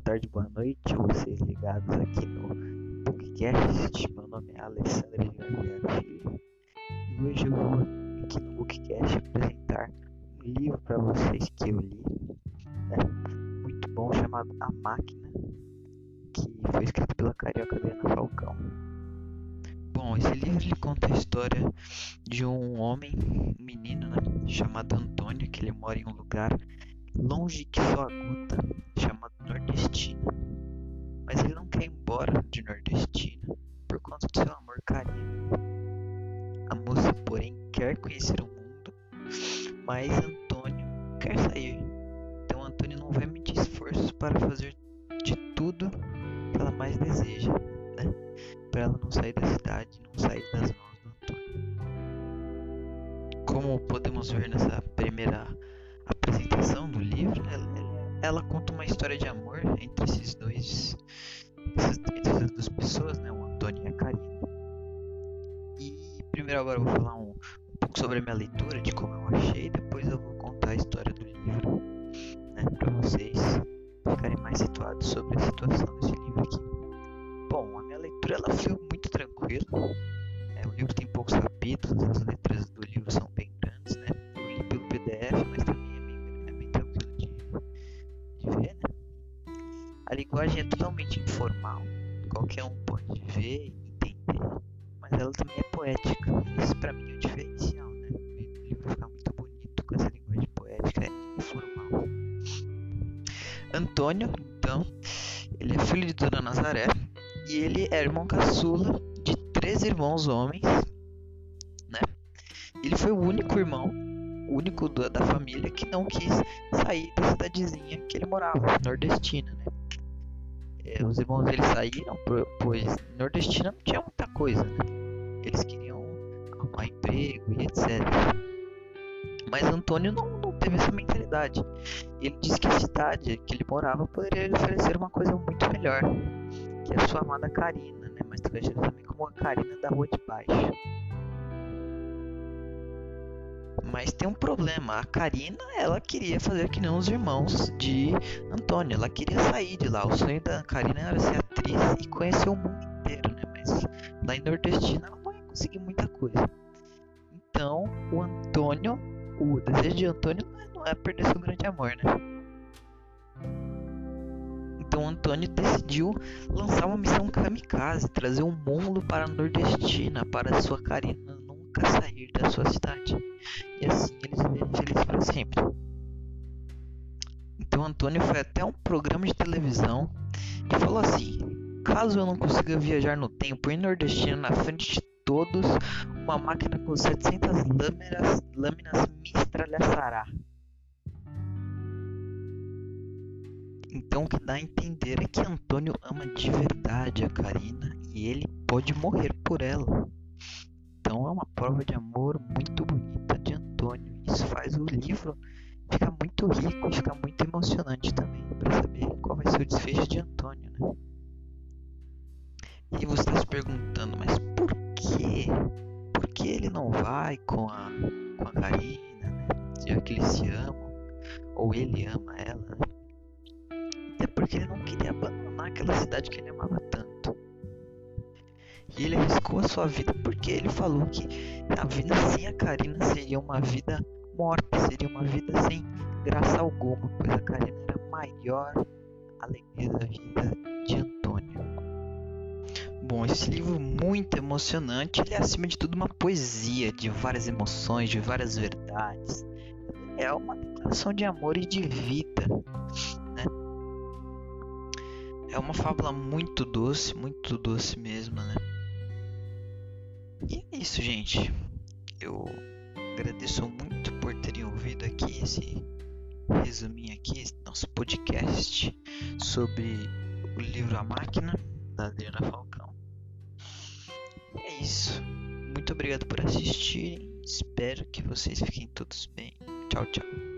tarde, boa noite, vocês ligados aqui no Bookcast. Meu nome é Alessandra de Gabriel Filho e hoje eu vou aqui no Bookcast apresentar um livro para vocês que eu li, né? muito bom, chamado A Máquina, que foi escrito pela carioca Adriana Falcão. Bom, esse livro ele conta a história de um homem, um menino, né, chamado Antônio, que ele mora em um lugar longe que só a moça, porém, quer conhecer o mundo, mas Antônio quer sair. Então Antônio não vai medir esforços para fazer de tudo que ela mais deseja, né? Para ela não sair da cidade, não sair das mãos do Antônio. Como podemos ver nessa primeira apresentação do livro, ela, ela, conta uma história de amor entre esses dois, essas, essas duas pessoas, né, primeiro agora eu vou falar um, um pouco sobre a minha leitura, de como eu achei, depois eu vou contar a história do livro, né, para vocês ficarem mais situados sobre a situação desse livro aqui. Bom, a minha leitura ela foi muito tranquila. É, o livro tem poucos capítulos, as letras do livro são bem grandes, né? Eu li pelo PDF, mas também A linguagem é totalmente informal, qualquer um pode ver e entender, mas ela também é poética. Isso para mim é o diferencial, né? O livro fica muito bonito com essa linguagem poética e informal. Antônio, então, ele é filho de Dona Nazaré e ele é irmão caçula de três irmãos homens, né? Ele foi o único irmão único da família que não quis sair da cidadezinha que ele morava, nordestina, né? É, os irmãos deles saíram, pois nordestina não tinha muita coisa, né? Eles queriam arrumar emprego e etc. Mas Antônio não, não teve essa mentalidade. Ele disse que a cidade que ele morava poderia lhe oferecer uma coisa muito melhor, que a sua amada Karina, né? mais também como a Karina da Rua de Baixo. Mas tem um problema. A Karina, ela queria fazer que nem os irmãos de Antônio. Ela queria sair de lá. O sonho da Karina era ser atriz e conhecer o mundo inteiro, né? Mas lá em Nordestina ela não ia conseguir muita coisa. Então, o Antônio, o desejo de Antônio não é perder seu grande amor, né? Então Antônio decidiu lançar uma missão kamikaze, trazer um mundo para a Nordestina, para sua Karina nunca sair da sua cidade. E assim eles viverem felizes para sempre. Então Antônio foi até um programa de televisão e falou assim: Caso eu não consiga viajar no tempo em nordestino na frente de todos, uma máquina com 700 lâminas, lâminas me estralhaçará. Então o que dá a entender é que Antônio ama de verdade a Karina e ele pode morrer por ela. Então é uma prova de amor muito bonita de Antônio. Isso faz o livro ficar muito rico e ficar muito emocionante também para saber qual vai ser o desfecho de Antônio, né? E você está se perguntando, mas por que? Por que ele não vai com a, com a Karina, né? Já que eles se amam, ou ele ama ela, né? Até porque ele não queria abandonar aquela cidade que ele amava tanto. E ele arriscou a sua vida porque ele falou que a vida sem a Karina seria uma vida morta, seria uma vida sem graça alguma, pois a Karina era a maior alegria da vida de Antônio. Bom, esse livro muito emocionante, ele é acima de tudo uma poesia de várias emoções, de várias verdades. É uma declaração de amor e de vida, né? É uma fábula muito doce, muito doce mesmo, né? E é isso, gente. Eu agradeço muito por terem ouvido aqui esse resuminho aqui, esse nosso podcast sobre o livro A Máquina da Adriana Falcão. É isso. Muito obrigado por assistirem. Espero que vocês fiquem todos bem. Tchau, tchau.